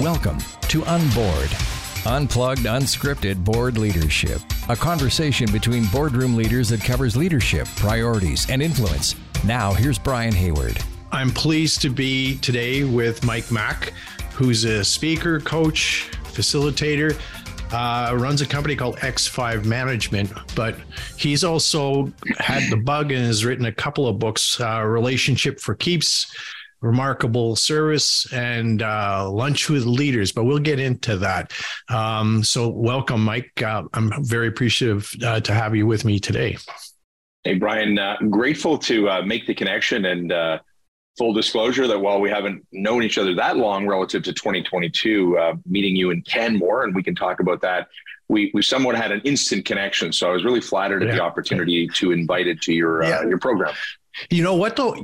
Welcome to Unboard. Unplugged, unscripted board leadership. A conversation between boardroom leaders that covers leadership, priorities, and influence. Now, here's Brian Hayward. I'm pleased to be today with Mike Mack, who's a speaker, coach, facilitator, uh, runs a company called X5 Management, but he's also had the bug and has written a couple of books uh, Relationship for Keeps, remarkable service and uh, lunch with leaders, but we'll get into that. Um, so, welcome, Mike. Uh, I'm very appreciative uh, to have you with me today. Hey, Brian, uh, grateful to uh, make the connection and uh, full disclosure that while we haven't known each other that long relative to 2022, meeting you in Canmore, and we can talk about that. We, we somewhat had an instant connection, so I was really flattered yeah. at the opportunity to invite it to your yeah. your program. You know what though?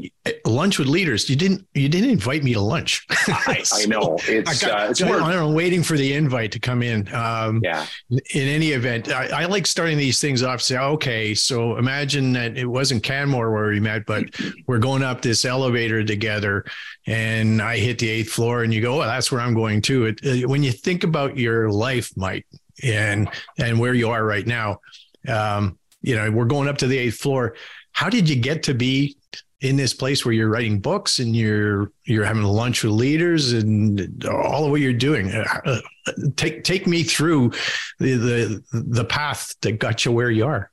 Lunch with leaders. You didn't. You didn't invite me to lunch. I, so I, know. It's. I, got, uh, it's I, I am waiting for the invite to come in. Um, yeah. In any event, I, I, like starting these things off. Say, okay, so imagine that it wasn't Canmore where we met, but we're going up this elevator together, and I hit the eighth floor, and you go, "Oh, that's where I'm going to." It, uh, when you think about your life, Mike, and and where you are right now, um, you know, we're going up to the eighth floor how did you get to be in this place where you're writing books and you're you're having lunch with leaders and all of what you're doing uh, take take me through the the the path that got you where you are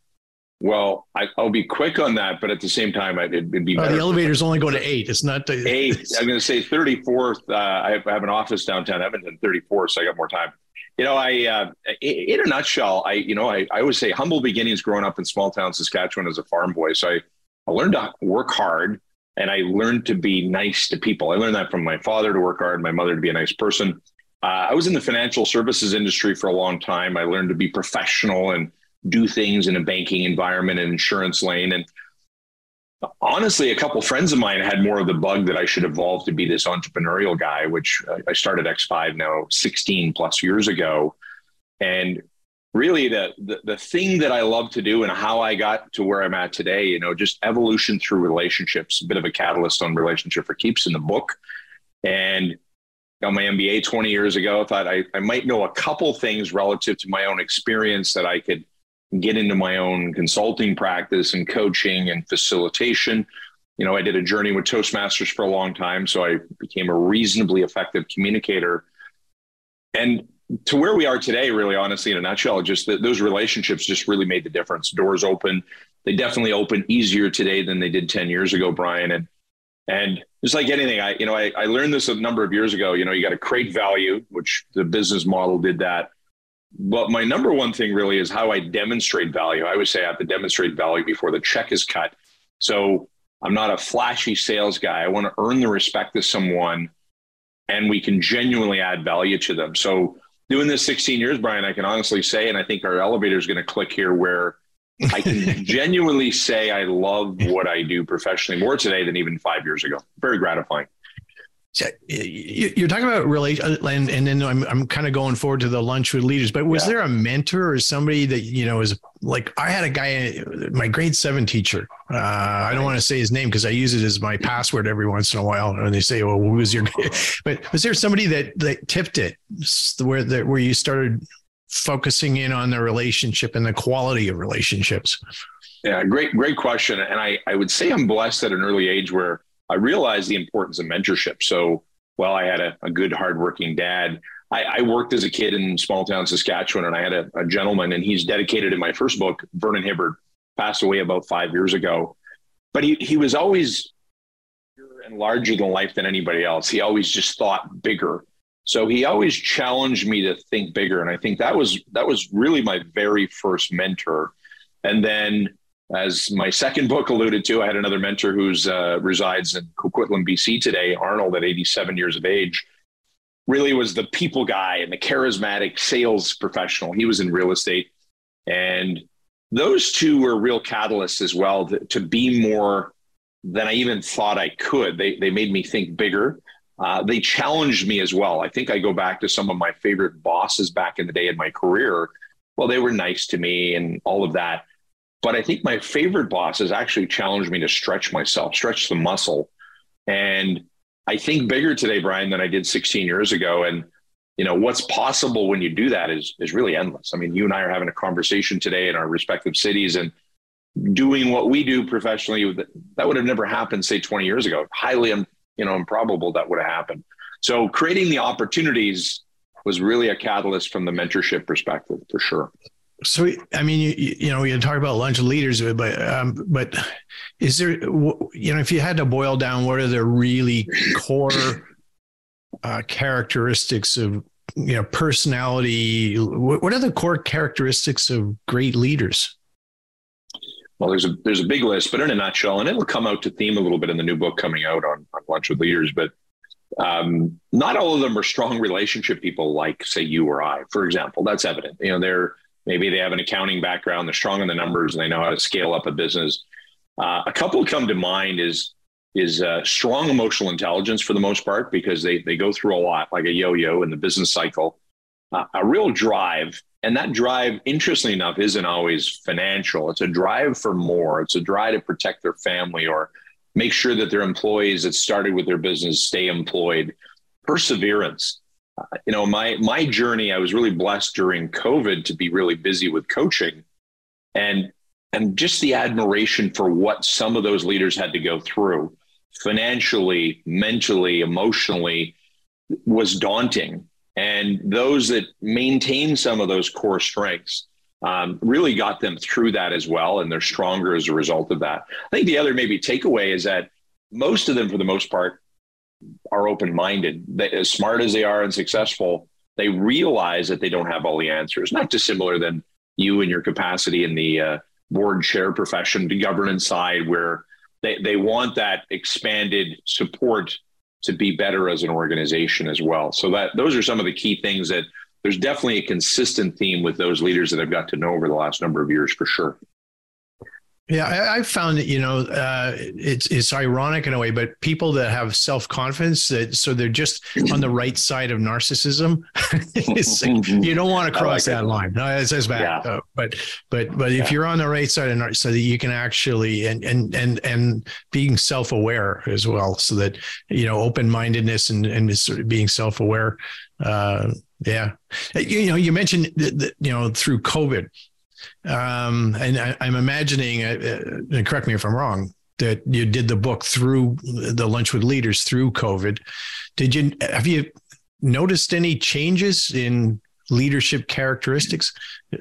well, I, will be quick on that, but at the same time, it'd, it'd be. Oh, the elevators only go to eight. It's not the, eight. I'm going to say 34th. Uh, I, have, I, have, an office downtown Edmonton, 34th, so I got more time. You know, I uh, in a nutshell, I you know, I, I always say humble beginnings growing up in small town Saskatchewan as a farm boy. So I, I learned to work hard and I learned to be nice to people. I learned that from my father to work hard, my mother to be a nice person. Uh, I was in the financial services industry for a long time. I learned to be professional and do things in a banking environment and insurance lane. And honestly, a couple friends of mine had more of the bug that I should evolve to be this entrepreneurial guy, which uh, I started X5 now 16 plus years ago. And really the, the, the thing that I love to do and how I got to where I'm at today, you know, just evolution through relationships, a bit of a catalyst on relationship for keeps in the book. And got my MBA 20 years ago. Thought I, I might know a couple things relative to my own experience that I could get into my own consulting practice and coaching and facilitation. You know, I did a journey with Toastmasters for a long time, so I became a reasonably effective communicator. And to where we are today, really, honestly, in a nutshell, just that those relationships just really made the difference. Doors open. They definitely open easier today than they did 10 years ago, Brian. And and just like anything, I you know, I, I learned this a number of years ago. You know, you got to create value, which the business model did that but my number one thing really is how I demonstrate value. I would say I have to demonstrate value before the check is cut. So I'm not a flashy sales guy. I want to earn the respect of someone and we can genuinely add value to them. So doing this 16 years, Brian, I can honestly say, and I think our elevator is going to click here where I can genuinely say I love what I do professionally more today than even five years ago. Very gratifying you're talking about really, and, and then I'm, I'm kind of going forward to the lunch with leaders, but was yeah. there a mentor or somebody that, you know, is like, I had a guy, my grade seven teacher. Uh, I don't want to say his name because I use it as my password every once in a while. And they say, well, who was your, but was there somebody that, that tipped it where, that, where you started focusing in on the relationship and the quality of relationships? Yeah, great, great question. And I, I would say I'm blessed at an early age where, I realized the importance of mentorship. So while I had a, a good, hardworking dad, I, I, worked as a kid in small town Saskatchewan, and I had a, a, gentleman, and he's dedicated in my first book, Vernon Hibbard, passed away about five years ago. But he he was always and larger than life than anybody else. He always just thought bigger. So he always challenged me to think bigger, and I think that was that was really my very first mentor. And then as my second book alluded to, I had another mentor who's uh, resides in Coquitlam, BC today, Arnold, at 87 years of age. Really was the people guy and the charismatic sales professional. He was in real estate, and those two were real catalysts as well to, to be more than I even thought I could. They they made me think bigger. Uh, they challenged me as well. I think I go back to some of my favorite bosses back in the day in my career. Well, they were nice to me and all of that but I think my favorite bosses actually challenged me to stretch myself, stretch the muscle. And I think bigger today, Brian, than I did 16 years ago. And you know what's possible when you do that is is really endless. I mean, you and I are having a conversation today in our respective cities and doing what we do professionally that would have never happened say 20 years ago highly um, you know improbable that would have happened so creating the opportunities was really a catalyst from the mentorship perspective for sure so i mean you, you know you talk about lunch leaders but um, but is there you know if you had to boil down what are the really core uh, characteristics of you know personality what are the core characteristics of great leaders well, there's a there's a big list, but in a nutshell, and it'll come out to theme a little bit in the new book coming out on, on lunch with leaders. But um, not all of them are strong relationship people, like say you or I, for example. That's evident. You know, they're maybe they have an accounting background, they're strong in the numbers, and they know how to scale up a business. Uh, a couple come to mind is is uh, strong emotional intelligence for the most part because they they go through a lot, like a yo-yo in the business cycle. Uh, a real drive and that drive, interestingly enough, isn't always financial. It's a drive for more. It's a drive to protect their family or make sure that their employees that started with their business stay employed. Perseverance. Uh, you know, my my journey, I was really blessed during COVID to be really busy with coaching, and and just the admiration for what some of those leaders had to go through, financially, mentally, emotionally, was daunting and those that maintain some of those core strengths um, really got them through that as well. And they're stronger as a result of that. I think the other maybe takeaway is that most of them, for the most part, are open minded. As smart as they are and successful, they realize that they don't have all the answers, not dissimilar than you and your capacity in the uh, board chair profession, the governance side, where they, they want that expanded support to be better as an organization as well. So that those are some of the key things that there's definitely a consistent theme with those leaders that I've got to know over the last number of years for sure. Yeah, I, I found that you know uh, it's it's ironic in a way, but people that have self confidence that so they're just on the right side of narcissism. you don't want to cross like that it. line. No, it says bad. Yeah. Uh, but but but yeah. if you're on the right side of nar- so that you can actually and and and and being self aware as well, so that you know open mindedness and and sort of being self aware. Uh, yeah, you, you know you mentioned that, you know through COVID um, and I, am imagining, uh, uh, correct me if I'm wrong, that you did the book through the lunch with leaders through COVID. Did you have you noticed any changes in leadership characteristics uh,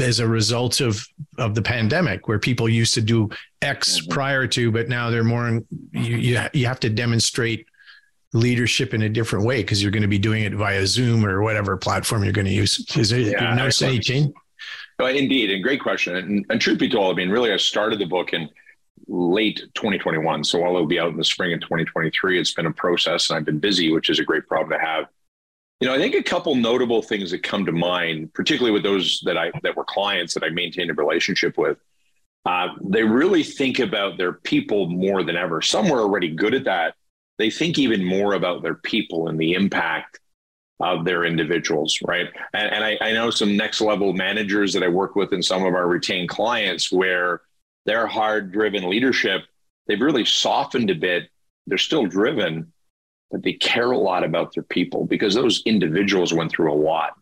as a result of of the pandemic, where people used to do X mm-hmm. prior to, but now they're more. You you, you have to demonstrate leadership in a different way because you're going to be doing it via Zoom or whatever platform you're going to use. Is there yeah, you notice any change? Indeed, and great question. And, and, truth be told, I mean, really, I started the book in late 2021. So while it'll be out in the spring of 2023, it's been a process, and I've been busy, which is a great problem to have. You know, I think a couple notable things that come to mind, particularly with those that I that were clients that I maintained a relationship with, uh, they really think about their people more than ever. Some were already good at that. They think even more about their people and the impact of their individuals, right? And, and I, I, know some next level managers that I work with in some of our retained clients where their hard driven leadership, they've really softened a bit. They're still driven, but they care a lot about their people because those individuals went through a lot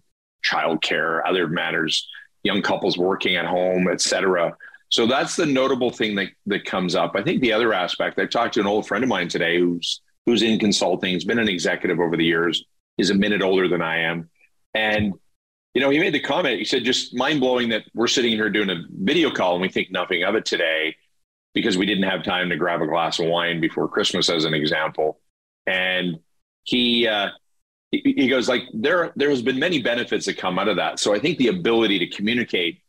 childcare, other matters, young couples working at home, et cetera. So that's the notable thing that, that comes up. I think the other aspect, I talked to an old friend of mine today who's who's in consulting, he's been an executive over the years is a minute older than I am. And, you know, he made the comment, he said, just mind blowing that we're sitting here doing a video call and we think nothing of it today because we didn't have time to grab a glass of wine before Christmas, as an example. And he, uh, he goes like there there has been many benefits that come out of that so i think the ability to communicate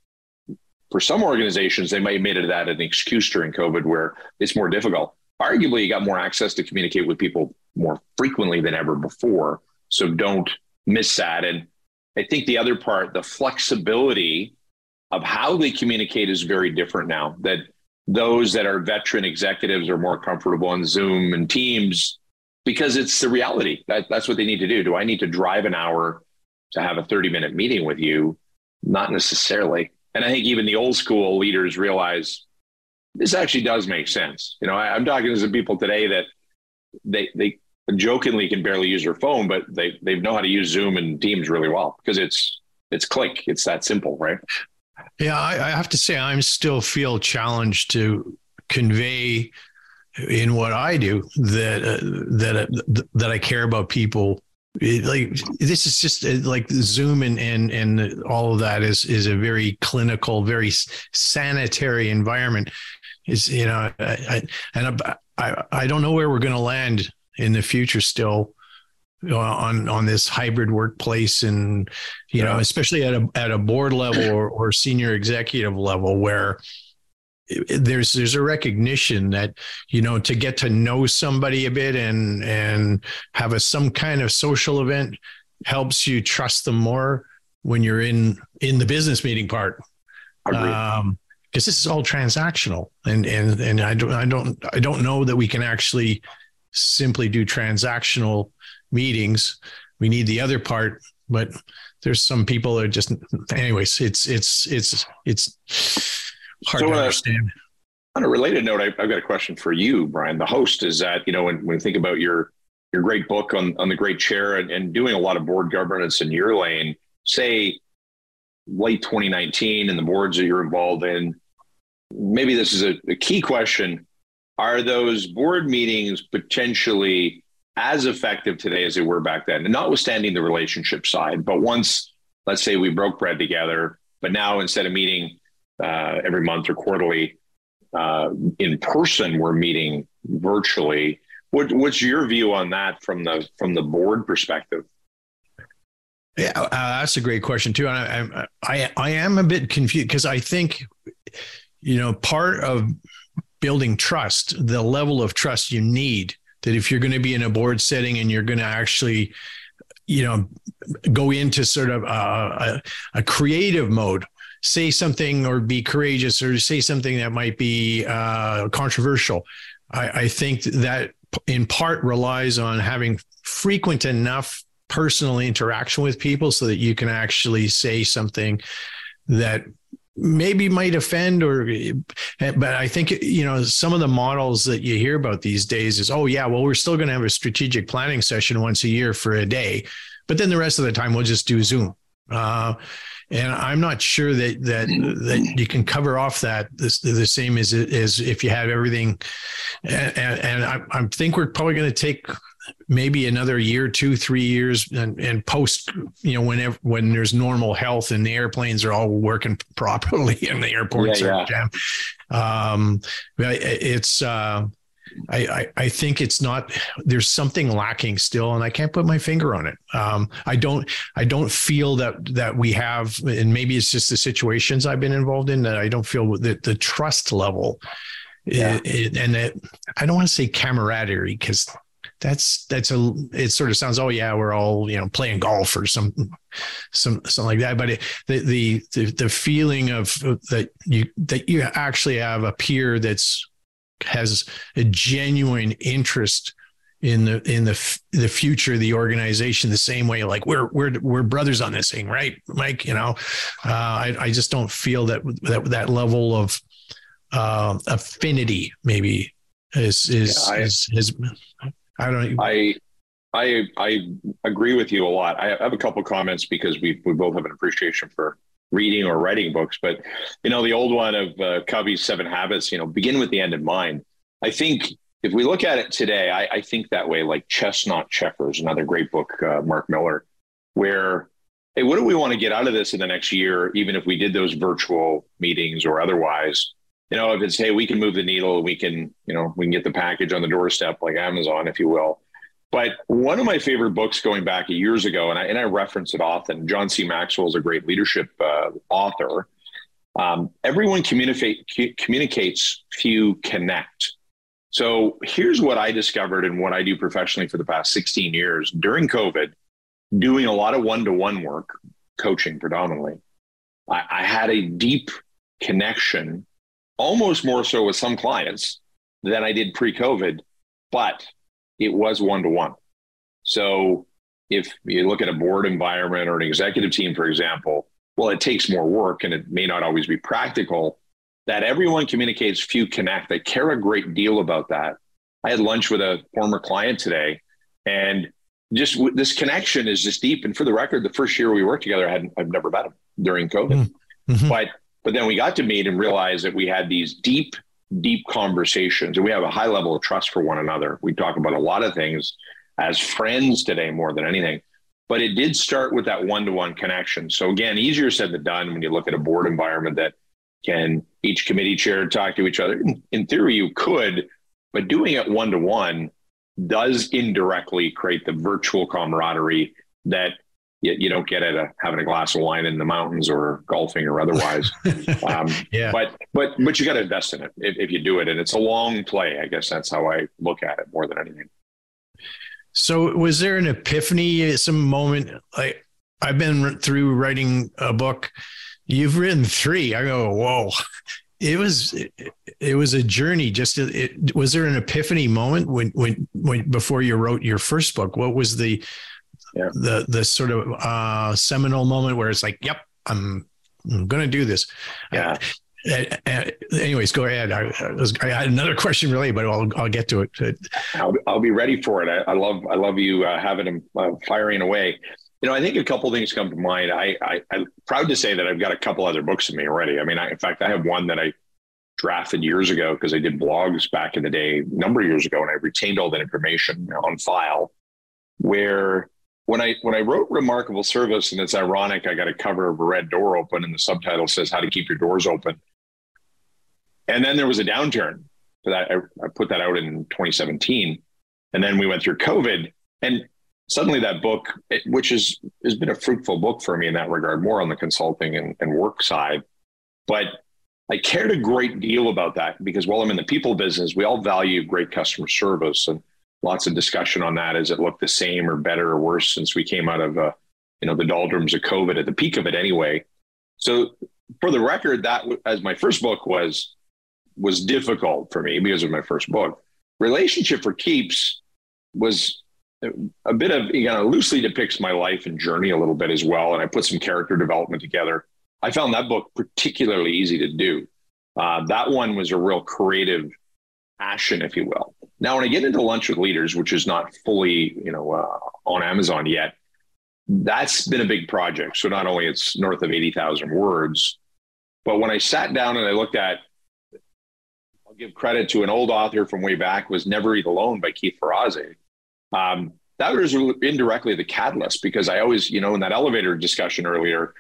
for some organizations they might have made it that an excuse during covid where it's more difficult arguably you got more access to communicate with people more frequently than ever before so don't miss that. And I think the other part, the flexibility of how they communicate is very different now. That those that are veteran executives are more comfortable on Zoom and Teams because it's the reality. That, that's what they need to do. Do I need to drive an hour to have a 30 minute meeting with you? Not necessarily. And I think even the old school leaders realize this actually does make sense. You know, I, am talking to some people today that they they jokingly can barely use their phone, but they they know how to use Zoom and Teams really well because it's it's click. It's that simple, right? Yeah, I, I have to say I'm still feel challenged to convey in what I do that uh, that uh, that I care about people. It, like this is just uh, like Zoom and and and all of that is is a very clinical, very sanitary environment. Is you know, I, I and I I don't know where we're going to land in the future still on on this hybrid workplace and you yeah. know especially at a at a board level or, or senior executive level where there's there's a recognition that you know to get to know somebody a bit and and have a some kind of social event helps you trust them more when you're in in the business meeting part um because this is all transactional and and and I don't I don't I don't know that we can actually simply do transactional meetings we need the other part but there's some people that are just anyways it's it's it's it's hard so, to uh, understand. on a related note, I, have got a question for you, Brian. The host is that you know when, when we think about your your great book on on the great chair and, and doing a lot of board governance in your lane, say late 2019 and the boards that you're involved in. Maybe this is a, a key question. Are those board meetings potentially as effective today as they were back then? And notwithstanding the relationship side, but once, let's say we broke bread together, but now instead of meeting uh, every month or quarterly uh, in person. We're meeting virtually. What, what's your view on that from the from the board perspective? Yeah, uh, that's a great question too. And I, I, I am a bit confused because I think, you know, part of building trust, the level of trust you need, that if you're going to be in a board setting and you're going to actually, you know, go into sort of a, a, a creative mode say something or be courageous or say something that might be uh, controversial. I, I think that in part relies on having frequent enough personal interaction with people so that you can actually say something that maybe might offend or but i think you know some of the models that you hear about these days is oh yeah well we're still going to have a strategic planning session once a year for a day but then the rest of the time we'll just do zoom uh, and I'm not sure that that that you can cover off that the, the same as as if you have everything. And, and I, I think we're probably going to take maybe another year, two, three years, and, and post, you know, whenever when there's normal health and the airplanes are all working properly and the airports yeah, are yeah. Um, it's uh, I, I, I think it's not there's something lacking still and I can't put my finger on it. Um, I don't I don't feel that that we have and maybe it's just the situations I've been involved in that I don't feel that the trust level yeah. It, and it, I don't want to say camaraderie because that's that's a it sort of sounds oh yeah we're all you know playing golf or some some something like that. But it, the, the the the feeling of that you that you actually have a peer that's has a genuine interest in the in the the future of the organization the same way like we're we're we're brothers on this thing right mike? You know uh, I, I just don't feel that that that level of uh, affinity maybe is is, yeah, I, is, is I don't. I I I agree with you a lot. I have a couple comments because we we both have an appreciation for reading or writing books. But you know, the old one of uh, Covey's Seven Habits, you know, begin with the end in mind. I think if we look at it today, I, I think that way. Like Chess Not Checkers, another great book, uh, Mark Miller, where hey, what do we want to get out of this in the next year? Even if we did those virtual meetings or otherwise, you know, if it's hey, we can move the needle, we can, you know, we can get the package on the doorstep like Amazon, if you will. But one of my favorite books going back years ago, and I, and I reference it often, John C. Maxwell is a great leadership uh, author. Um, everyone communicate, communicates, few connect. So here's what I discovered and what I do professionally for the past 16 years during COVID, doing a lot of one to one work, coaching predominantly. I, I had a deep connection, almost more so with some clients than I did pre COVID. But it was one to one. So if you look at a board environment or an executive team, for example, well, it takes more work and it may not always be practical. That everyone communicates, few connect. They care a great deal about that. I had lunch with a former client today, And just this connection is just deep. And for the record, the first year we worked together, I hadn't, I've never met him during COVID, mm-hmm. but, but then we got to meet and realize that we had these deep, deep conversations and we have a high level of trust for one another. We talk about a lot of things as friends today more than anything. But it did start with that one to one connection. So, again, easier said than done when you look at a board environment that can each committee chair talk to each other. In, in theory, you could, but doing it one to one does indirectly create the virtual camaraderie that you, you, don't get at a, having a glass of wine in the mountains or golfing or otherwise. um, yeah. But but but you got to invest in it if, if you do it, and it's a long play. I guess that's how I look at it more than anything. So, was there an epiphany, some moment? Like I've been through writing a book. You've written three. I go, whoa! It was it, it was a journey. Just it, was there an epiphany moment when when when before you wrote your first book? What was the yeah. the the sort of uh, seminal moment where it's like, yep, I'm I'm going to do this. Yeah. Uh, anyways, go ahead. I, I, had another question really, but I'll, I'll get to it. I'll, I'll be ready for it. I, I love, I love you uh, having them uh, firing away. You know, I think a couple things come to mind. I, I, am proud to say that I've got a couple other books in me already. I mean, I, in fact, I have one that I drafted years ago because I did blogs back in the day, a number of years ago, and I retained all that information on file. Where when I when I wrote Remarkable Service, and it's ironic, I got a cover of a red door open, and the subtitle says "How to Keep Your Doors Open." And then there was a downturn for that. I, I put that out in 2017, and then we went through COVID, and suddenly that book, which is has been a fruitful book for me in that regard, more on the consulting and, and work side, but I cared a great deal about that because while I'm in the people business, we all value great customer service and lots of discussion on that. Has it looked the same or better or worse since we came out of uh, you know the doldrums of COVID at the peak of it anyway? So for the record, that as my first book was was difficult for me because of my first book. Relationship for Keeps was a bit of you know loosely depicts my life and journey a little bit as well, and I put some character development together. I found that book particularly easy to do. Uh, that one was a real creative passion, if you will. Now, when I get into Lunch with Leaders, which is not fully you know uh, on Amazon yet, that's been a big project. So not only it's north of eighty thousand words, but when I sat down and I looked at I'll give credit to an old author from way back was Never Eat Alone by Keith Ferrazzi. Um, that was indirectly the catalyst because I always, you know, in that elevator discussion earlier,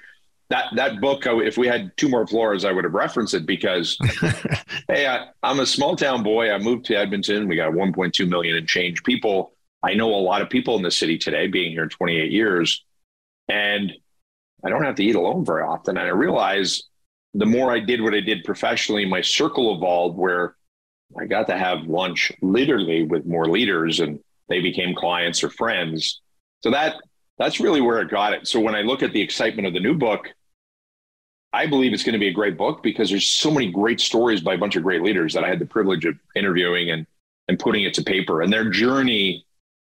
that that book, if we had two more floors, I would have referenced it because, hey, I, am a small town boy. I moved to Edmonton. We got 1.2 million and change people. I know a lot of people in the city today, being here 28 years, and I don't have to eat alone very often. And I realize the more I did what I did professionally, my circle evolved where I got to have lunch literally with more leaders and they became clients or friends. So that that's really where it got it. So when I look at the excitement of the new book, I believe it's going to be a great book because there's so many great stories by a bunch of great leaders that I had the privilege of interviewing and and putting it to paper. And their journey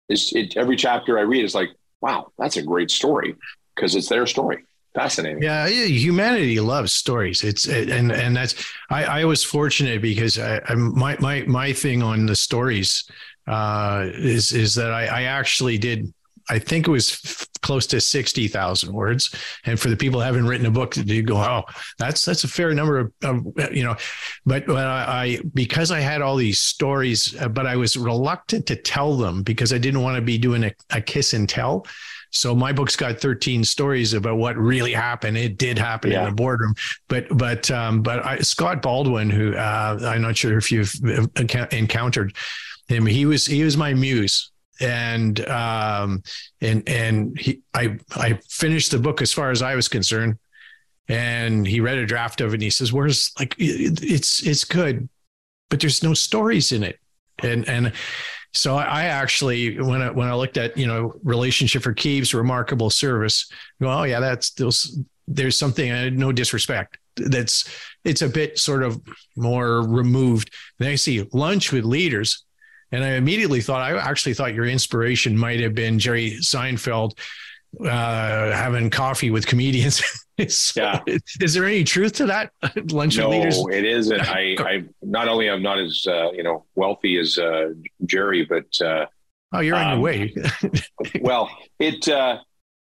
is it, every chapter I read is like, wow, that's a great story because it's their story fascinating. Yeah, humanity loves stories. It's and and that's I, I was fortunate because I, I my my my thing on the stories uh, is is that I, I actually did. I think it was close to sixty thousand words, and for the people who haven't written a book, you go, "Oh, that's that's a fair number of, of you know." But, but I, I because I had all these stories, uh, but I was reluctant to tell them because I didn't want to be doing a, a kiss and tell. So my book's got 13 stories about what really happened. It did happen yeah. in the boardroom, but but um, but I, Scott Baldwin, who uh, I'm not sure if you've encountered him, he was he was my muse and um and and he i i finished the book as far as i was concerned and he read a draft of it and he says where's like it's it's good but there's no stories in it and and so I actually, when I when I looked at you know relationship for keeps, remarkable service, go, oh yeah, that's there's there's something. Uh, no disrespect. That's it's a bit sort of more removed. Then I see lunch with leaders, and I immediately thought I actually thought your inspiration might have been Jerry Seinfeld uh, having coffee with comedians. so, yeah. Is there any truth to that? Lunch no, leaders? it isn't. I, I not only am not as uh, you know wealthy as uh, Jerry, but uh, Oh, you're on um, your way. well, it. Uh,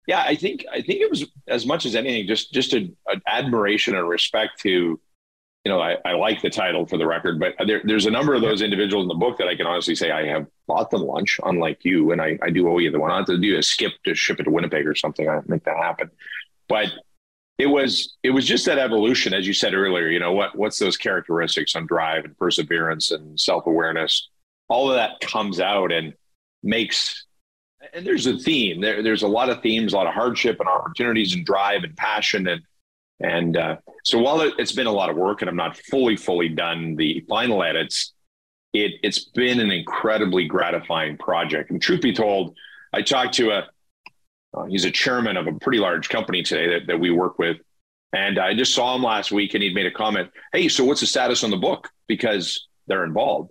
yeah, I think I think it was as much as anything just just an admiration and respect to you know, I, I, like the title for the record, but there, there's a number of those individuals in the book that I can honestly say I have bought them lunch, unlike you, and I, I do owe you the one. I have to do a skip to ship it to Winnipeg or something. I make that happen. But it was it was just that evolution, as you said earlier. You know what what's those characteristics on drive and perseverance and self awareness? All of that comes out and makes. And there's a theme. There, there's a lot of themes, a lot of hardship and opportunities and drive and passion and and uh, so while it, has been a lot of work and I'm not fully, fully done the final edits, it, it's been an incredibly gratifying project. And truth be told, I talked to a, uh, he's a chairman of a pretty large company today that, that we work with. And I just saw him last week and he'd made a comment, Hey, so what's the status on the book? Because they're involved.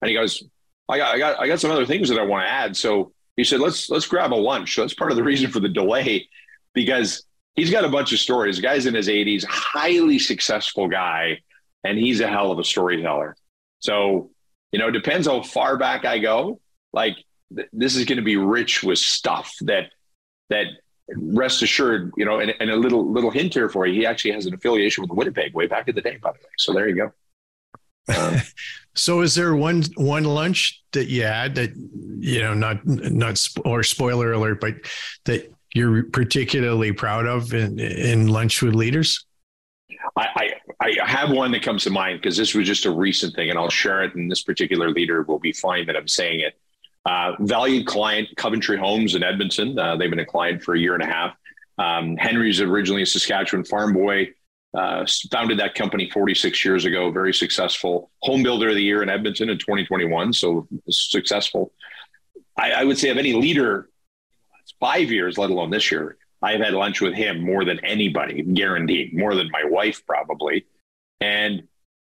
And he goes, I got, I got, I got some other things that I want to add. So he said, let's, let's grab a lunch. So that's part of the reason for the delay because he's got a bunch of stories. The guy's in his 80s, highly successful guy, and he's a hell of a storyteller. So, you know, depends how far back I go. Like th- this is going to be rich with stuff that that rest assured, you know, and, and a little little hint here for you. He actually has an affiliation with Winnipeg way back in the day, by the way. So there you go. Um, so is there one one lunch that you had that you know not not or spoiler alert, but that you're particularly proud of in, in lunch with leaders? I, I, I have one that comes to mind because this was just a recent thing, and I'll share it. And this particular leader will be fine that I'm saying it. Uh, valued client Coventry Homes in Edmonton. Uh, they've been a client for a year and a half. Um, Henry's originally a Saskatchewan farm boy. Uh, founded that company 46 years ago. Very successful home builder of the year in Edmonton in 2021. So successful. I, I would say of any leader five years, let alone this year, I've had lunch with him more than anybody, guaranteed, more than my wife probably. And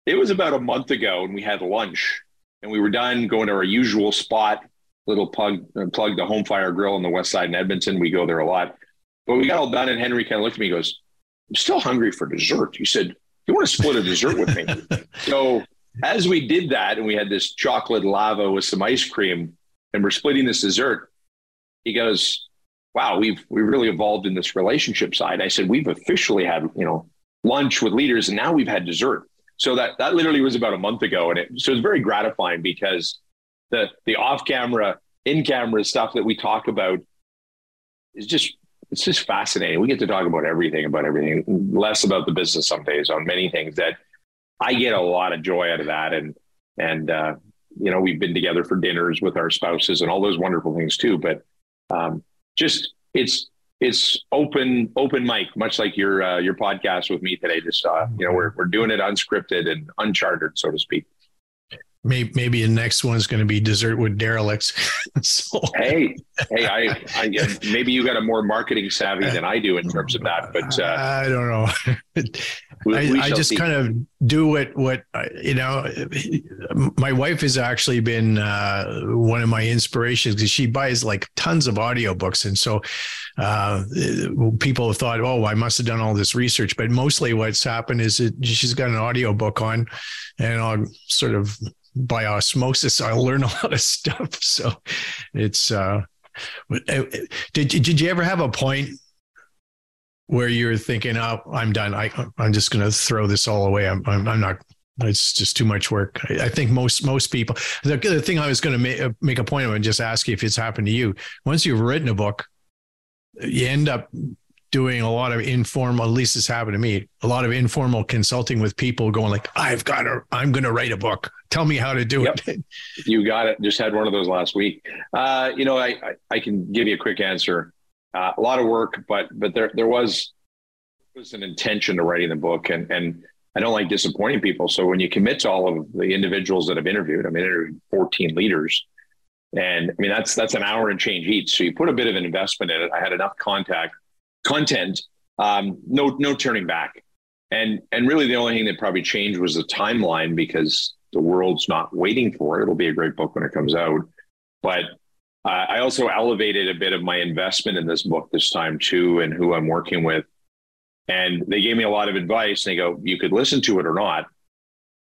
it was about a month ago, and we had lunch, and we were done going to our usual spot, little plug plug the Home Fire Grill on the west side in Edmonton. We go there a lot, but we got all done, and Henry kind of looked at me, and goes, "I'm still hungry for dessert." He said, "You want to split a dessert with me?" so as we did that, and we had this chocolate lava with some ice cream, and we're splitting this dessert, he goes, wow, we've we really evolved in this relationship side. I said, we've officially had, you know, lunch with leaders and now we've had dessert. So that that literally was about a month ago. And it so it's very gratifying because the the off camera, in camera stuff that we talk about is just it's just fascinating. We get to talk about everything, about everything, less about the business some days on many things that I get a lot of joy out of that. And and uh, you know, we've been together for dinners with our spouses and all those wonderful things too. But um, just it's it's open open mic, much like your uh, your podcast with me today. Just uh, you know, we're we're doing it unscripted and uncharted, so to speak. Maybe, maybe the next one's going to be dessert with derelicts. so. Hey, hey, I, I, maybe you got a more marketing savvy than I do in terms of that, but uh, I don't know. We, I, we I, just see. kind of do what what you know. My wife has actually been uh, one of my inspirations because she buys like tons of audiobooks, and so uh, people have thought, "Oh, I must have done all this research," but mostly what's happened is that she's got an audiobook on, and I'll sort of by osmosis, I learn a lot of stuff. So it's, uh, uh, did, did you ever have a point where you're thinking, oh, I'm done. I, I'm just going to throw this all away. I'm, I'm, I'm not, it's just too much work. I, I think most, most people, the, the thing I was going to make, uh, make a point of and just ask you if it's happened to you. Once you've written a book, you end up doing a lot of informal, at least it's happened to me, a lot of informal consulting with people going like, I've got to, I'm going to write a book. Tell me how to do yep. it. you got it. Just had one of those last week. Uh, you know, I, I, I, can give you a quick answer. Uh, a lot of work, but, but there, there was, was an intention to writing the book and, and I don't like disappointing people. So when you commit to all of the individuals that I've interviewed, I mean, interviewed 14 leaders, and I mean, that's that's an hour and change each. So you put a bit of an investment in it. I had enough contact content, um, no no turning back. And and really the only thing that probably changed was the timeline because the world's not waiting for it. It'll be a great book when it comes out. But uh, I also elevated a bit of my investment in this book this time too, and who I'm working with. And they gave me a lot of advice. And they go, you could listen to it or not,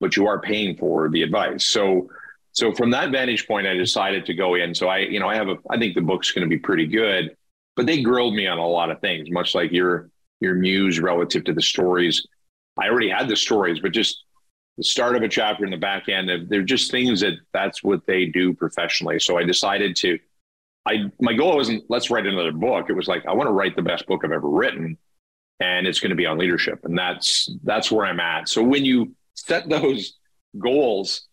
but you are paying for the advice. So So from that vantage point, I decided to go in. So I, you know, I have a, I think the book's going to be pretty good, but they grilled me on a lot of things, much like your your muse relative to the stories. I already had the stories, but just the start of a chapter in the back end, of they're just things that that's what they do professionally. So I decided to, I my goal wasn't let's write another book. It was like I want to write the best book I've ever written, and it's going to be on leadership, and that's that's where I'm at. So when you set those goals,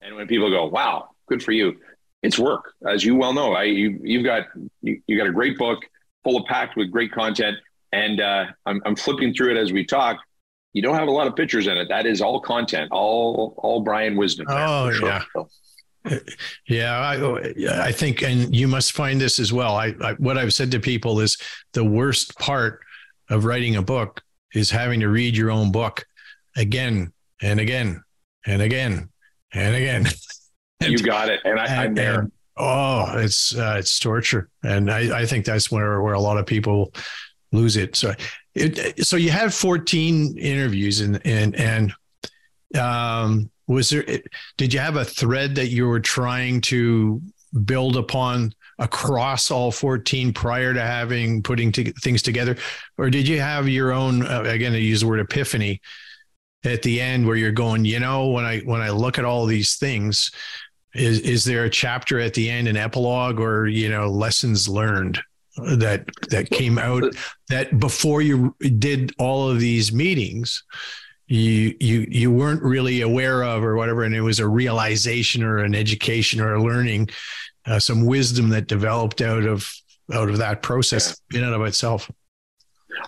and when people go, "Wow, good for you," it's work, as you well know. I you you've got you, you got a great book full of packed with great content, and uh, I'm I'm flipping through it as we talk you don't have a lot of pictures in it. That is all content, all all Brian Wisdom. Oh sure. yeah. Yeah, I, I think, and you must find this as well. I, I, what I've said to people is the worst part of writing a book is having to read your own book again and again and again and again. and, you got it, and, I, am there. And, oh, it's uh, it's torture, and I, I think that's where where a lot of people lose it. So it, so you had 14 interviews and and and um, was there did you have a thread that you were trying to build upon across all 14 prior to having putting to, things together? Or did you have your own uh, again I use the word epiphany at the end where you're going you know when I when I look at all these things is is there a chapter at the end an epilogue or you know lessons learned that that came out that before you did all of these meetings you you you weren't really aware of or whatever and it was a realization or an education or a learning uh, some wisdom that developed out of out of that process yeah. in and of itself.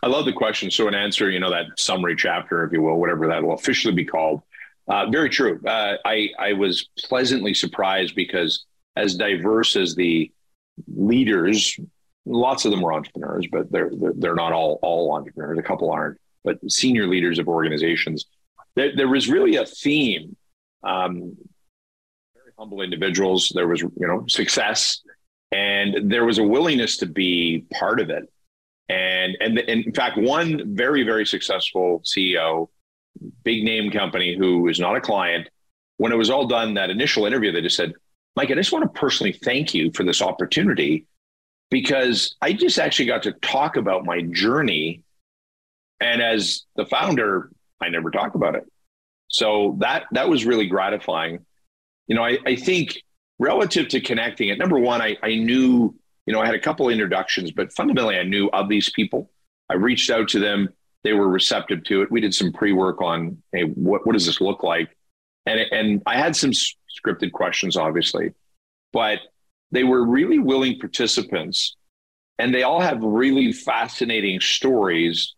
I love the question. So in answer you know that summary chapter if you will whatever that will officially be called. Uh, very true. Uh, i i was pleasantly surprised because as diverse as the leaders lots of them were entrepreneurs, but they're they're not all all entrepreneurs. A couple aren't, but senior leaders of organizations. There, there was really a theme. Um, very humble individuals. There was you know success, and there was a willingness to be part of it. And and, and in fact, one very very successful CEO, big name company who is not a client. When it was all done, that initial interview, they just said, "Mike, I just want to personally thank you for this opportunity." Because I just actually got to talk about my journey. And as the founder, I never talk about it. So that that was really gratifying. You know, I, I think relative to connecting it, number one, I, I knew, you know, I had a couple introductions, but fundamentally I knew of these people. I reached out to them. They were receptive to it. We did some pre-work on, hey, what, what does this look like? And, and I had some scripted questions, obviously, but they were really willing participants and they all have really fascinating stories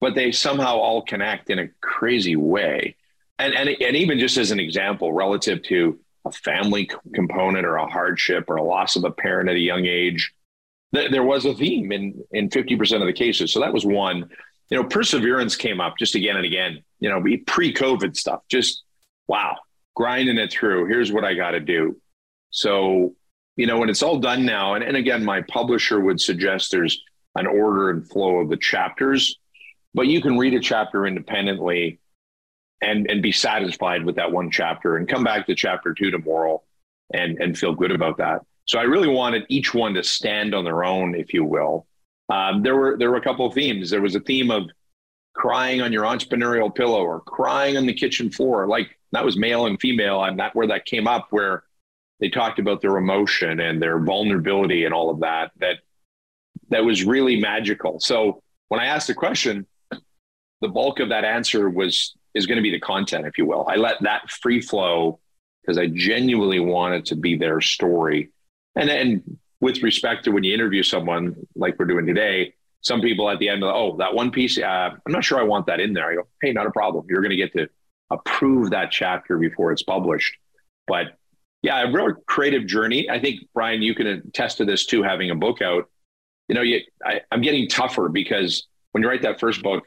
but they somehow all connect in a crazy way. And, and, and even just as an example relative to a family component or a hardship or a loss of a parent at a young age th- there was a theme in in 50% of the cases. So that was one. You know perseverance came up just again and again you know pre-covid stuff just wow grinding it through. Here's what i got to do. So you know, when it's all done now, and, and again, my publisher would suggest there's an order and flow of the chapters, but you can read a chapter independently and and be satisfied with that one chapter and come back to chapter two tomorrow and and feel good about that. So I really wanted each one to stand on their own, if you will. Um, there were there were a couple of themes. There was a theme of crying on your entrepreneurial pillow or crying on the kitchen floor. Like that was male and female, and that where that came up where they talked about their emotion and their vulnerability and all of that that that was really magical. So when i asked the question the bulk of that answer was is going to be the content if you will. I let that free flow because i genuinely wanted to be their story. And then with respect to when you interview someone like we're doing today some people at the end of oh that one piece uh, i'm not sure i want that in there. I go hey not a problem. You're going to get to approve that chapter before it's published. But yeah, a real creative journey. I think Brian, you can attest to this too, having a book out. You know, you, I, I'm getting tougher because when you write that first book,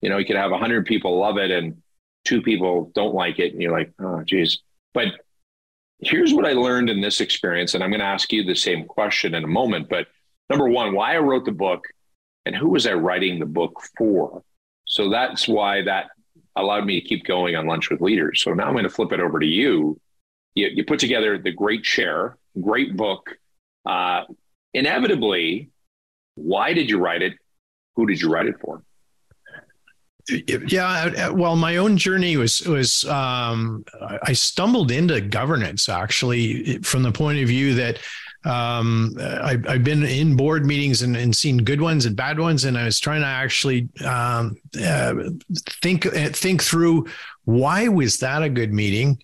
you know, you could have hundred people love it and two people don't like it, and you're like, oh, geez. But here's what I learned in this experience, and I'm going to ask you the same question in a moment. But number one, why I wrote the book, and who was I writing the book for? So that's why that allowed me to keep going on lunch with leaders. So now I'm going to flip it over to you. You, you put together the great chair, great book. Uh, inevitably, why did you write it? Who did you write it for? Yeah, well, my own journey was was um, I stumbled into governance actually from the point of view that um, I, have been in board meetings and, and, seen good ones and bad ones, and I was trying to actually um, uh, think uh, think through why was that a good meeting,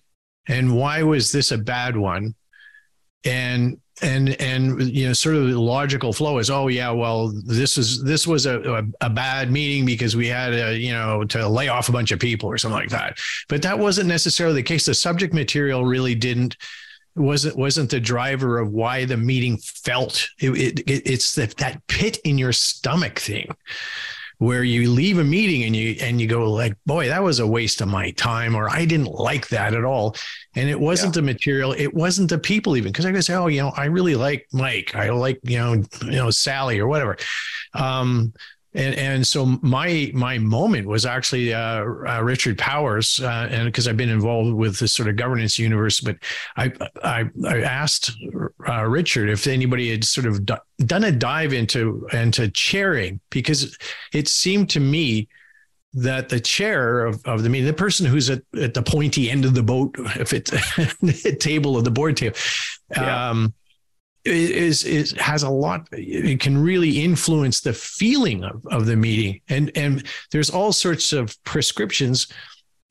and why was this a bad one, and and and you know sort of the logical flow is oh yeah well this is this was a, a, a, bad meeting because we had a, you know to lay off a bunch of people or something like that. But that wasn't necessarily the case. The subject material really didn't wasn't wasn't the driver of why the meeting felt. It, it, it it's that that pit in your stomach thing where you leave a meeting and you and you go like boy that was a waste of my time or i didn't like that at all. And it wasn't yeah. the material it wasn't the people even because i could say oh you know i really like mike. I like you know you know sally or whatever. Um and and so my my moment was actually uh, uh, Richard Powers, uh, and because I've been involved with this sort of governance universe, but I I, I asked uh, Richard if anybody had sort of done a dive into into chairing because it seemed to me that the chair of, of the meeting, the person who's at, at the pointy end of the boat, if it's the table of the board table, yeah. um, is is has a lot it can really influence the feeling of, of the meeting and and there's all sorts of prescriptions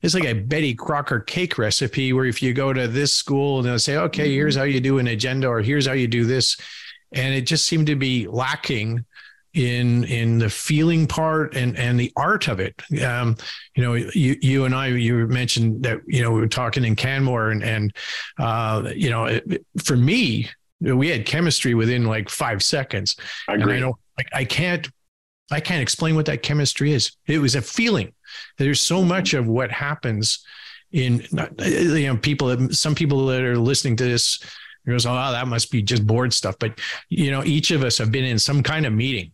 it's like a Betty Crocker cake recipe where if you go to this school and they'll say, okay, mm-hmm. here's how you do an agenda or here's how you do this. And it just seemed to be lacking in in the feeling part and and the art of it. Um, you know, you you and I you mentioned that you know we were talking in Canmore and and uh, you know it, for me we had chemistry within like five seconds. I agree. And I like, I can't I can't explain what that chemistry is. It was a feeling. There's so mm-hmm. much of what happens in uh, you know people some people that are listening to this goes oh that must be just board stuff but you know each of us have been in some kind of meeting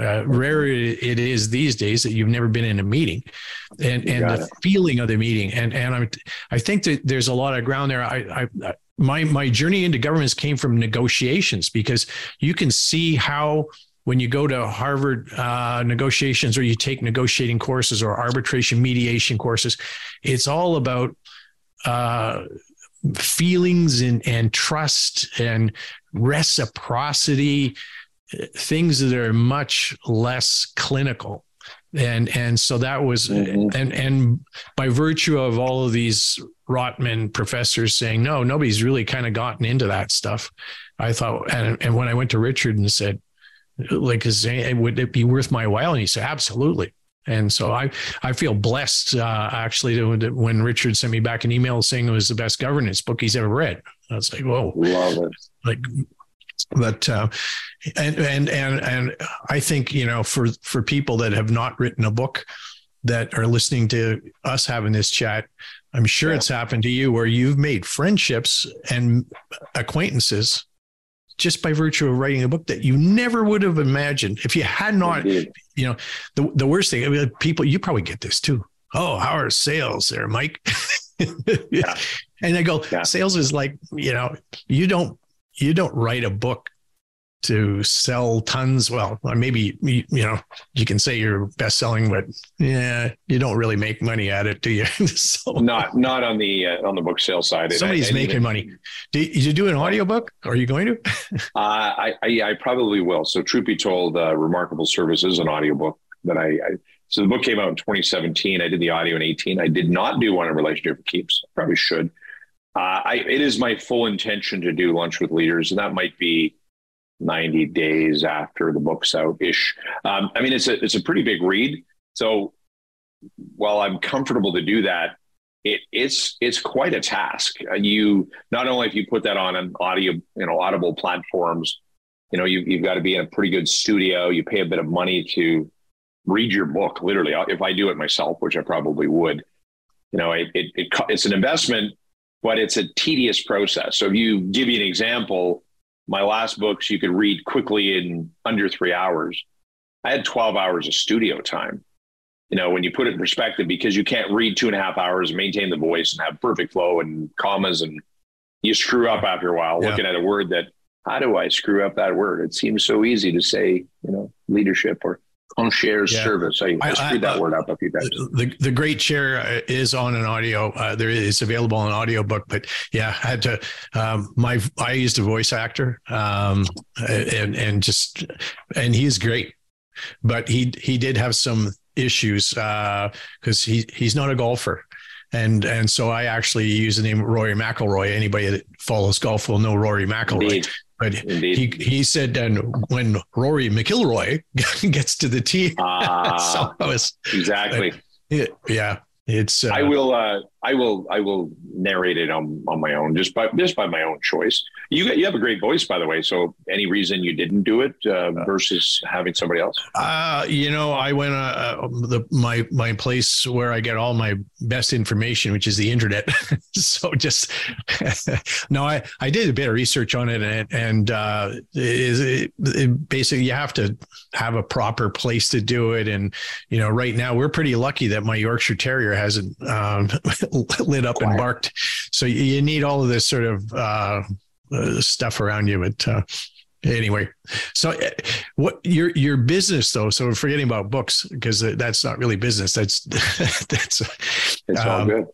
uh, rare mm-hmm. it is these days that you've never been in a meeting and and the it. feeling of the meeting and and i i think that there's a lot of ground there i i my my journey into governments came from negotiations because you can see how when you go to Harvard uh, negotiations or you take negotiating courses or arbitration mediation courses, it's all about uh, feelings and, and trust and reciprocity, things that are much less clinical and and so that was mm-hmm. and and by virtue of all of these Rotman professors saying no nobody's really kind of gotten into that stuff. I thought and and when I went to Richard and said like is would it be worth my while? And he said absolutely. And so I I feel blessed uh, actually to, when Richard sent me back an email saying it was the best governance book he's ever read. I was like whoa. Love it. Like but uh, and and and and I think you know for for people that have not written a book that are listening to us having this chat, I'm sure yeah. it's happened to you where you've made friendships and acquaintances just by virtue of writing a book that you never would have imagined if you had not. Indeed. You know, the the worst thing. I mean, people, you probably get this too. Oh, how are sales there, Mike? yeah. And I go, yeah. sales is like, you know, you don't you don't write a book to sell tons. Well, maybe you, know you can say you're best selling, but yeah, you don't really make money at it, do you? so, not not on the uh, on the book sale side. Somebody's I, I making even, money. Do you, you do an audiobook? Are you going to? uh, I, I, I probably will. So, truth be told, uh, Remarkable Service is an audiobook that I, I. So the book came out in 2017. I did the audio in 18. I did not do one in Relationship Keeps. I probably should. Uh, I, it is my full intention to do lunch with leaders, and that might be 90 days after the book's out ish. Um, I mean, it's a it's a pretty big read. So while I'm comfortable to do that, it, it's it's quite a task. Uh, you not only if you put that on an audio, you know, audible platforms, you know, you, you've got to be in a pretty good studio. You pay a bit of money to read your book. Literally, if I do it myself, which I probably would, you know, it, it, it it's an investment but it's a tedious process. So if you give you an example, my last books you could read quickly in under three hours. I had 12 hours of studio time. you know, when you put it in perspective, because you can't read two and a half hours, maintain the voice, and have perfect flow and commas, and you screw up after a while yeah. looking at a word that, how do I screw up that word? It seems so easy to say, you know, leadership or concierge yeah. service. I, I, screwed that uh, word up a few times. The, the great chair uh, is on an audio. Uh, there is available on an audio book, but yeah, I had to. Um, my I used a voice actor, um, and and just and he's great, but he he did have some issues because uh, he he's not a golfer. And and so I actually use the name Rory McIlroy. Anybody that follows golf will know Rory McIlroy. Indeed. But he he said then when Rory McIlroy gets to the tee, so ah, was, exactly. yeah, it's. Uh, I will. Uh, I will. I will narrate it on, on my own, just by just by my own choice. You you have a great voice, by the way. So any reason you didn't do it uh, versus having somebody else? Uh, you know, I went uh, uh, the my my place where I get all my best information, which is the internet. so just no, I I did a bit of research on it, and and uh, it, it, basically you have to have a proper place to do it, and you know, right now we're pretty lucky that my Yorkshire Terrier hasn't. Um, lit up Quiet. and barked. So you need all of this sort of uh, uh, stuff around you. But uh, anyway, so uh, what your your business though? So forgetting about books because that's not really business. That's that's it's um, all good.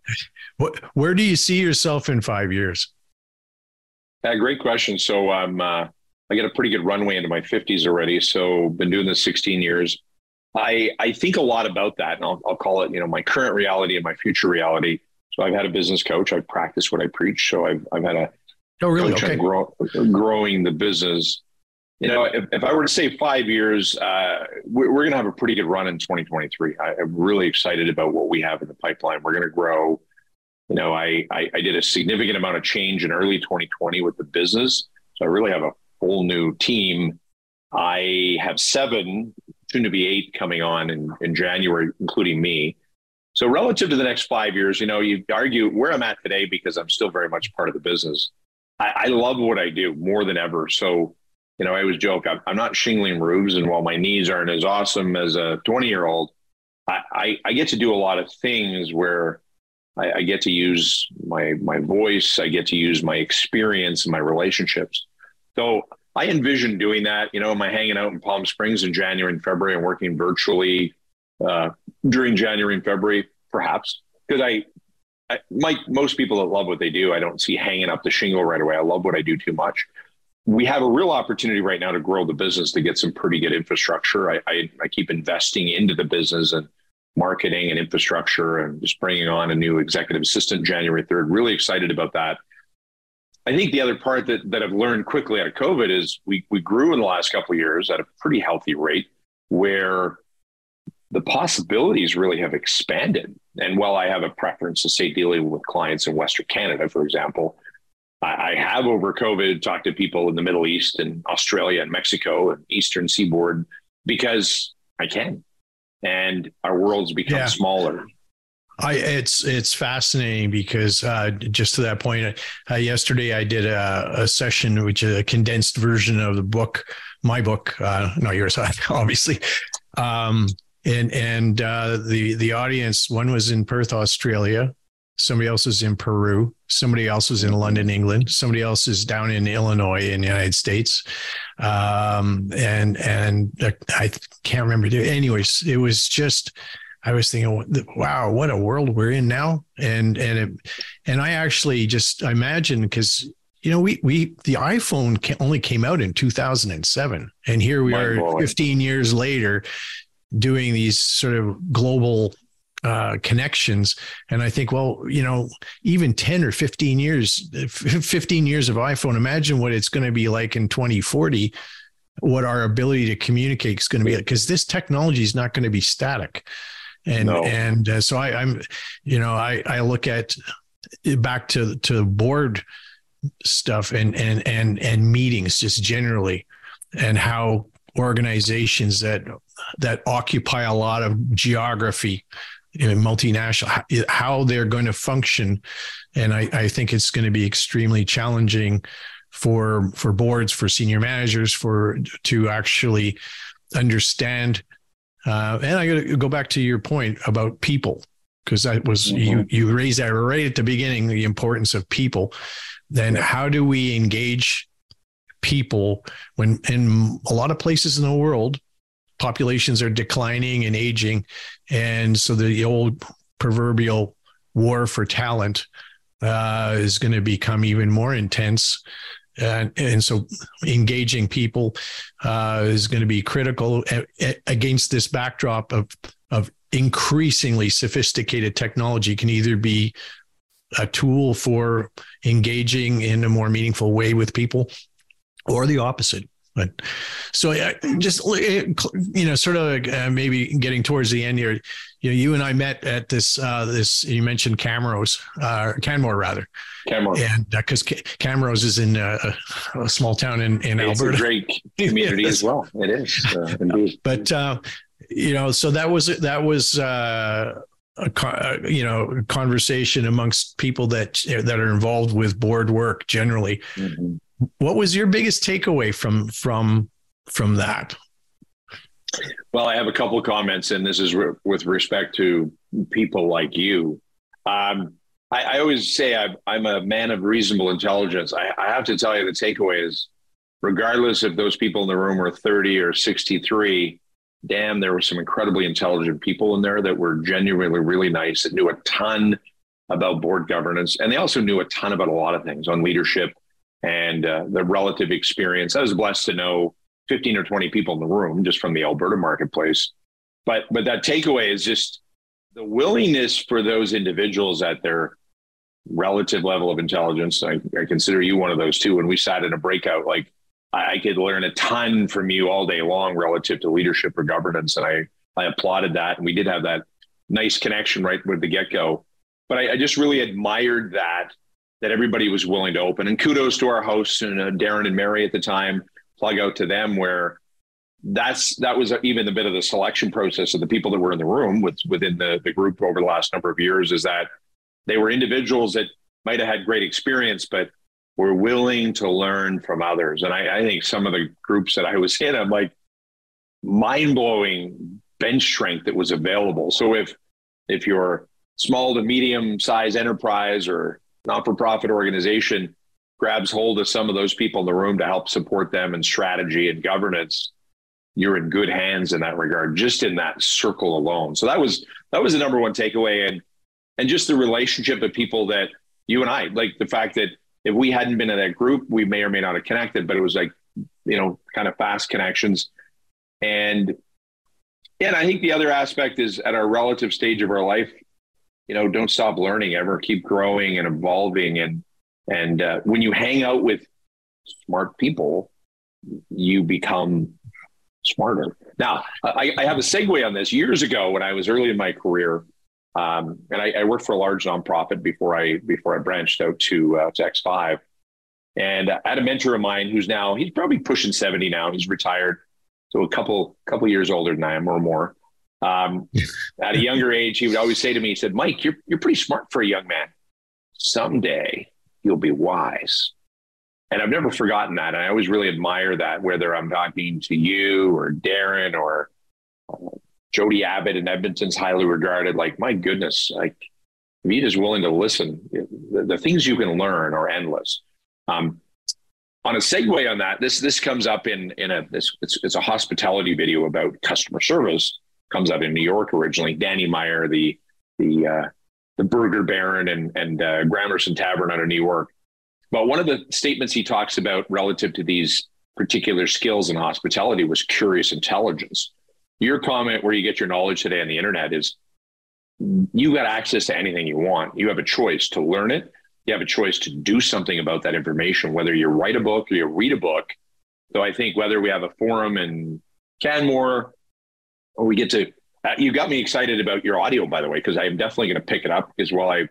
What, where do you see yourself in five years? Yeah, great question. So I'm um, I get a pretty good runway into my 50s already. So been doing this 16 years. I, I think a lot about that, and I'll, I'll call it, you know, my current reality and my future reality. So I've had a business coach. I've practiced what I preach. So I've, I've had a oh, really? coach okay. grow, growing the business. You know, if, if I were to say five years, uh, we're, we're going to have a pretty good run in 2023. I, am really excited about what we have in the pipeline. We're going to grow. You know, I, I, I did a significant amount of change in early 2020 with the business. So I really have a whole new team. I have seven soon to be eight coming on in, in January, including me. So relative to the next five years, you know, you argue where I'm at today because I'm still very much part of the business. I, I love what I do more than ever. So, you know, I always joke I'm, I'm not shingling roofs, and while my knees aren't as awesome as a 20 year old, I, I, I, get to do a lot of things where I, I get to use my my voice, I get to use my experience and my relationships. So I envision doing that. You know, am I hanging out in Palm Springs in January and February and working virtually uh, during January and February? Perhaps because I, I, Mike, most people that love what they do, I don't see hanging up the shingle right away. I love what I do too much. We have a real opportunity right now to grow the business to get some pretty good infrastructure. I, I, I keep investing into the business and marketing and infrastructure and just bringing on a new executive assistant January 3rd. Really excited about that. I think the other part that, that I've learned quickly out of COVID is we, we grew in the last couple of years at a pretty healthy rate where the possibilities really have expanded. And while I have a preference to say dealing with clients in Western Canada, for example, I, I have over COVID talked to people in the Middle East and Australia and Mexico and Eastern Seaboard because I can. And our world's become yeah. smaller. I it's it's fascinating because uh, just to that point, uh, yesterday I did a, a, session which is a condensed version of the book, my book, uh, not yours, obviously, um, and and uh, the the audience one was in Perth, Australia, somebody else was in Peru, somebody else was in London, England, somebody else is down in Illinois in the United States, um, and and uh, I can't remember. Anyways, it was just I was thinking, wow, what a world we're in now. And and it, and I actually just imagine because you know we we the iPhone only came out in 2007, and here we My are boy. 15 years later doing these sort of global uh, connections. And I think, well, you know, even 10 or 15 years, 15 years of iPhone, imagine what it's going to be like in 2040 what our ability to communicate is going to be because this technology is not going to be static and no. and uh, so I, I'm, you know, I I look at back to to board stuff and and and and meetings just generally, and how organizations that that occupy a lot of geography you know, multinational how they're going to function and I, I think it's going to be extremely challenging for for boards for senior managers for to actually understand Uh, and I got to go back to your point about people because that was mm-hmm. you you raised that right at the beginning the importance of people. Then how do we engage people when in a lot of places in the world populations are declining and aging and so the old proverbial war for talent uh, is going to become even more intense. And, and so engaging people uh, is going to be critical a, a, against this backdrop of, of increasingly sophisticated technology can either be a tool for engaging in a more meaningful way with people or the opposite. But so uh, just you know, sort of uh, maybe getting towards the end here. You know, you and I met at this uh, this you mentioned Camrose, uh, Canmore rather, Canmore, and because uh, Camrose is in a, a, small town in in it's Alberta, great community yes. as well. It is uh, indeed. But you know, so that was that was. a you know conversation amongst people that that are involved with board work generally mm-hmm what was your biggest takeaway from from from that? Well, I have a couple of comments, and this is re- with respect to people like you. Um, I, I, always say I'm, I'm, a man of reasonable intelligence. I, I, have to tell you, the takeaway is regardless if those people in the room were 30 or 63, damn, there were some incredibly intelligent people in there that were genuinely really nice, that knew a ton about board governance. And they also knew a ton about a lot of things on leadership and uh, the relative experience. I was blessed to know 15 or 20 people in the room just from the Alberta marketplace. But but that takeaway is just the willingness for those individuals at their relative level of intelligence. I, I consider you one of those too. When we sat in a breakout, like I, I could learn a ton from you all day long relative to leadership or governance, and I I applauded that. And we did have that nice connection right with the get go. But I, I just really admired that that everybody was willing to open. And kudos to our hosts and uh, Darren and Mary at the time. Plug out to them where that's that was even a bit of the selection process of the people that were in the room with within the the group over the last number of years is that they were individuals that might have had great experience, but were willing to learn from others. And I, I think some of the groups that I was in, I'm like mind blowing bench strength that was available. So if if you're small to medium size enterprise or not for profit organization grabs hold of some of those people in the room to help support them in strategy and governance, you're in good hands in that regard, just in that circle alone. So that was that was the number one takeaway, and and just the relationship of people that you and I like the fact that if we hadn't been in that group, we may or may not have connected, but it was like you know kind of fast connections, and yeah, and I think the other aspect is at our relative stage of our life, you know, don't stop learning ever, keep growing and evolving. And, and uh, when you hang out with smart people, you become smarter. Now, I, I, have a segue on this. Years ago, when I was early in my career, um, and I, I, worked for a large nonprofit before I before I branched out to uh, to X5. And I had a mentor of mine who's now he's probably pushing seventy now. He's retired, so a couple couple years older than I am or more. Um, at a younger age, he would always say to me, he said, Mike, you're, you're pretty smart for a young man. Someday you'll be wise. And I've never forgotten that. And I always really admire that, whether I'm talking to you or Darren or uh, Jody Abbott in Edmonton's highly regarded. Like, my goodness, like, if is willing to listen, the, the things you can learn are endless. Um, on a segue on that, this this comes up in in a this it's, it's a hospitality video about customer service, comes out in New York originally. Danny Meyer, the the uh, the Burger Baron and and uh, Gramercy Tavern out of New York. But one of the statements he talks about relative to these particular skills in hospitality was curious intelligence. Your comment where you get your knowledge today on the internet is you got access to anything you want. You have a choice to learn it. You have a choice to do something about that information, whether you write a book or you read a book. So I think whether we have a forum in Canmore or we get to uh, you got me excited about your audio by the way because i'm definitely going to pick it up because while i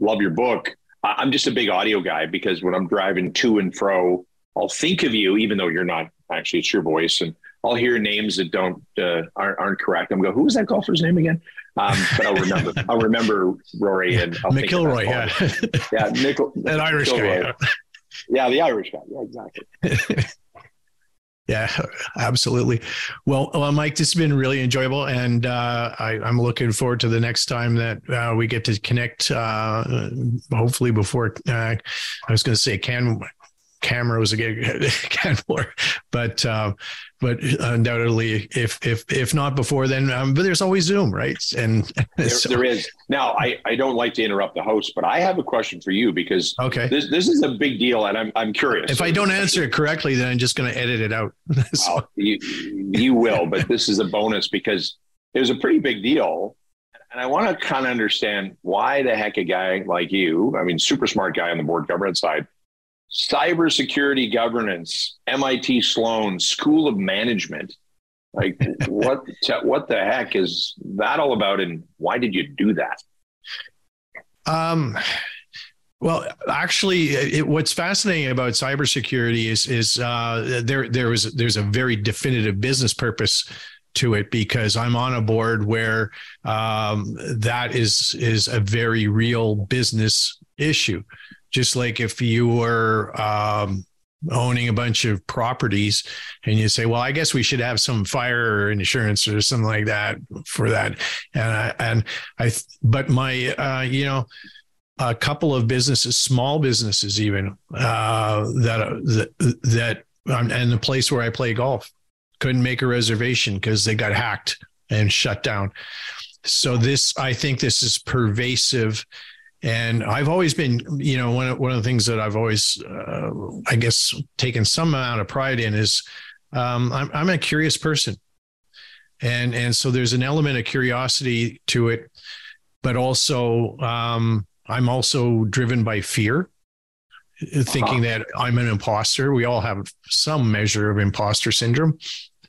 love your book i'm just a big audio guy because when i'm driving to and fro i'll think of you even though you're not actually it's your voice and i'll hear names that don't uh, aren't, aren't correct i'm go who was that golfer's name again um, but I'll remember. I'll remember Rory and I'll McIlroy. Yeah, yeah, Nickel, an Irish guy. Yeah. yeah, the Irish guy. Yeah, exactly. Yeah, absolutely. Well, well, Mike, this has been really enjoyable, and uh, I, am looking forward to the next time that uh, we get to connect. Uh, hopefully, before uh, I was going to say can cameras again, Canmore, but uh, but undoubtedly, if if if not before then, um, but there's always Zoom, right? And there, so. there is. Now, I I don't like to interrupt the host, but I have a question for you because okay, this this is a big deal, and I'm I'm curious. If I don't answer it correctly, then I'm just going to edit it out. so. well, you you will, but this is a bonus because it was a pretty big deal. And I want to kind of understand why the heck a guy like you, I mean, super smart guy on the board governance side, cybersecurity governance, MIT Sloan School of Management. Like what what the heck is that all about and why did you do that? Um well, actually, it, what's fascinating about cybersecurity is is uh, there there was there's a very definitive business purpose to it because I'm on a board where um, that is is a very real business issue just like if you were um, owning a bunch of properties and you say well i guess we should have some fire insurance or something like that for that. And i and i but my uh, you know a couple of businesses small businesses even uh, that that that and the place where i play golf couldn't make a reservation because they got hacked and shut down. So this i think this is pervasive and I've always been, you know, one of, one of the things that I've always, uh, I guess, taken some amount of pride in is um, I'm, I'm a curious person. And, and so there's an element of curiosity to it, but also um, I'm also driven by fear, thinking uh-huh. that I'm an imposter. We all have some measure of imposter syndrome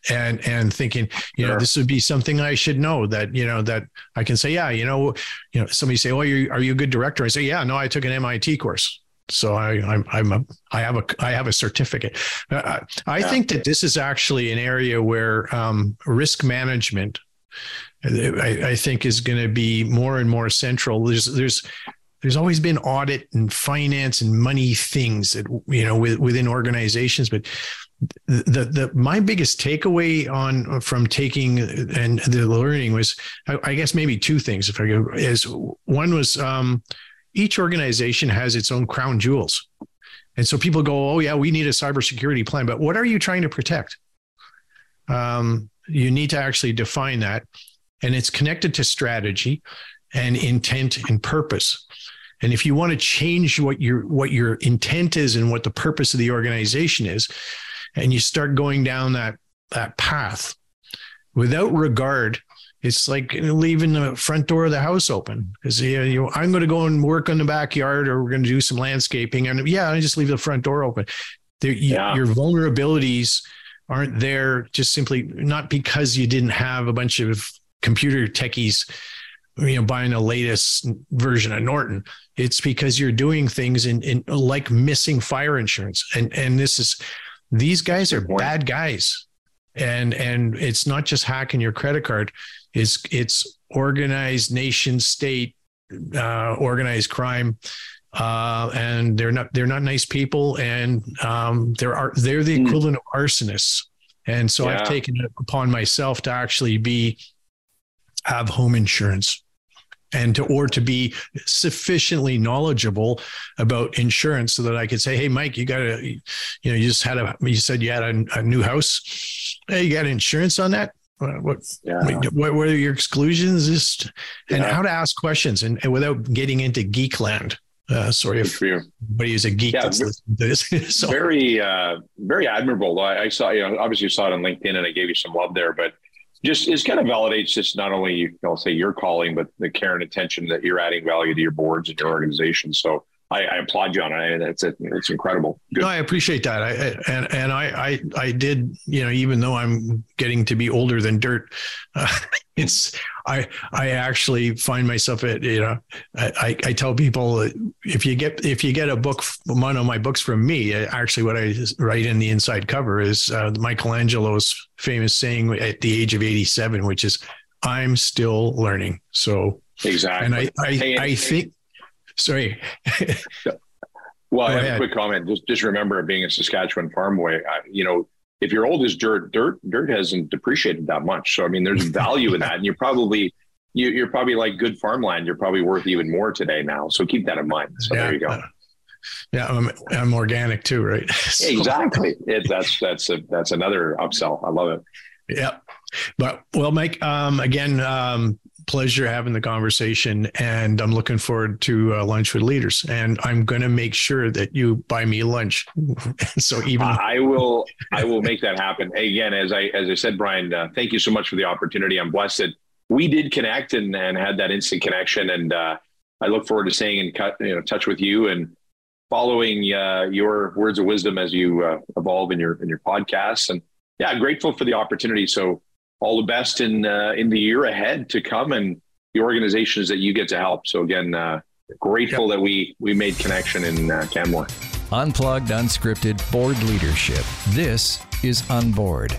and and thinking you know this would be something i should know that you know that i can say yeah you know you know somebody say oh you are you a good director i say yeah no i took an mit course so I, I'm, I'm a, I have a, I have a certificate. Uh, I yeah. think that this is actually an area where um, risk management, I, I think, is going to be more and more central. There's, there's, there's always been audit and finance and money things that you know with, within organizations, but the the my biggest takeaway on from taking and the learning was I, I guess maybe two things if I go is one was um, each organization has its own crown jewels, and so people go oh yeah we need a cybersecurity plan but what are you trying to protect? Um, you need to actually define that, and it's connected to strategy and intent and purpose. And if you want to change what your what your intent is and what the purpose of the organization is, and you start going down that that path without regard it's like leaving the front door of the house open. Because you, know, I'm going to go and work on the backyard or we're going to do some landscaping and yeah I just leave the front door open. There, yeah. your vulnerabilities aren't there just simply not because you didn't have a bunch of computer techies you know buying the latest version of Norton. It's because you're doing things in, in like missing fire insurance. And and this is these guys are bad guys. And and it's not just hacking your credit card, it's it's organized nation state uh, organized crime. Uh, and they're not they're not nice people and um, there are they're the hmm. equivalent of arsonists. And so yeah. I've taken it upon myself to actually be have home insurance and to or to be sufficiently knowledgeable about insurance so that I could say, "Hey, Mike, you got a, you know, you just had a, you said you had a, a new house. Hey, you got insurance on that? What, yeah. what, what are your exclusions? Just and yeah. how to ask questions and, and without getting into geek land. Uh, sorry if anybody is a geek yeah, that's listening to this. so. Very, uh, very admirable. I, I saw, you know, obviously you saw it on LinkedIn and I gave you some love there, but just it kind of validates just not only know say your calling, but the care and attention that you're adding value to your boards and your organization. So I, I applaud you on it. It's it's incredible. Good. No, I appreciate that. I, and and I, I I did you know even though I'm getting to be older than dirt, uh, it's I I actually find myself at you know I I tell people if you get if you get a book one of my books from me actually what I write in the inside cover is uh, Michelangelo's famous saying at the age of 87, which is I'm still learning. So exactly, and I I, hey, I think Sorry. well, I have a quick comment. Just just remember, being a Saskatchewan farm boy, I, you know, if you're old as dirt, dirt, dirt hasn't depreciated that much. So I mean, there's value in that, and you're probably you, are probably like good farmland. You're probably worth even more today now. So keep that in mind. So yeah. there you go. Yeah, I'm, I'm organic too, right? so. Exactly. It, that's that's a, that's another upsell. I love it. Yeah, but well, Mike. Um, again, um, pleasure having the conversation, and I'm looking forward to uh, lunch with leaders. And I'm going to make sure that you buy me lunch. so even I will, I will make that happen. Again, as I as I said, Brian, uh, thank you so much for the opportunity. I'm blessed that we did connect and, and had that instant connection, and uh, I look forward to staying in cut, you know, touch with you and following uh, your words of wisdom as you uh, evolve in your in your podcasts. And yeah, grateful for the opportunity. So all the best in uh, in the year ahead to come and the organizations that you get to help. So again, uh, grateful yep. that we we made connection in uh, Canmore. Unplugged, unscripted board leadership. This is On Board.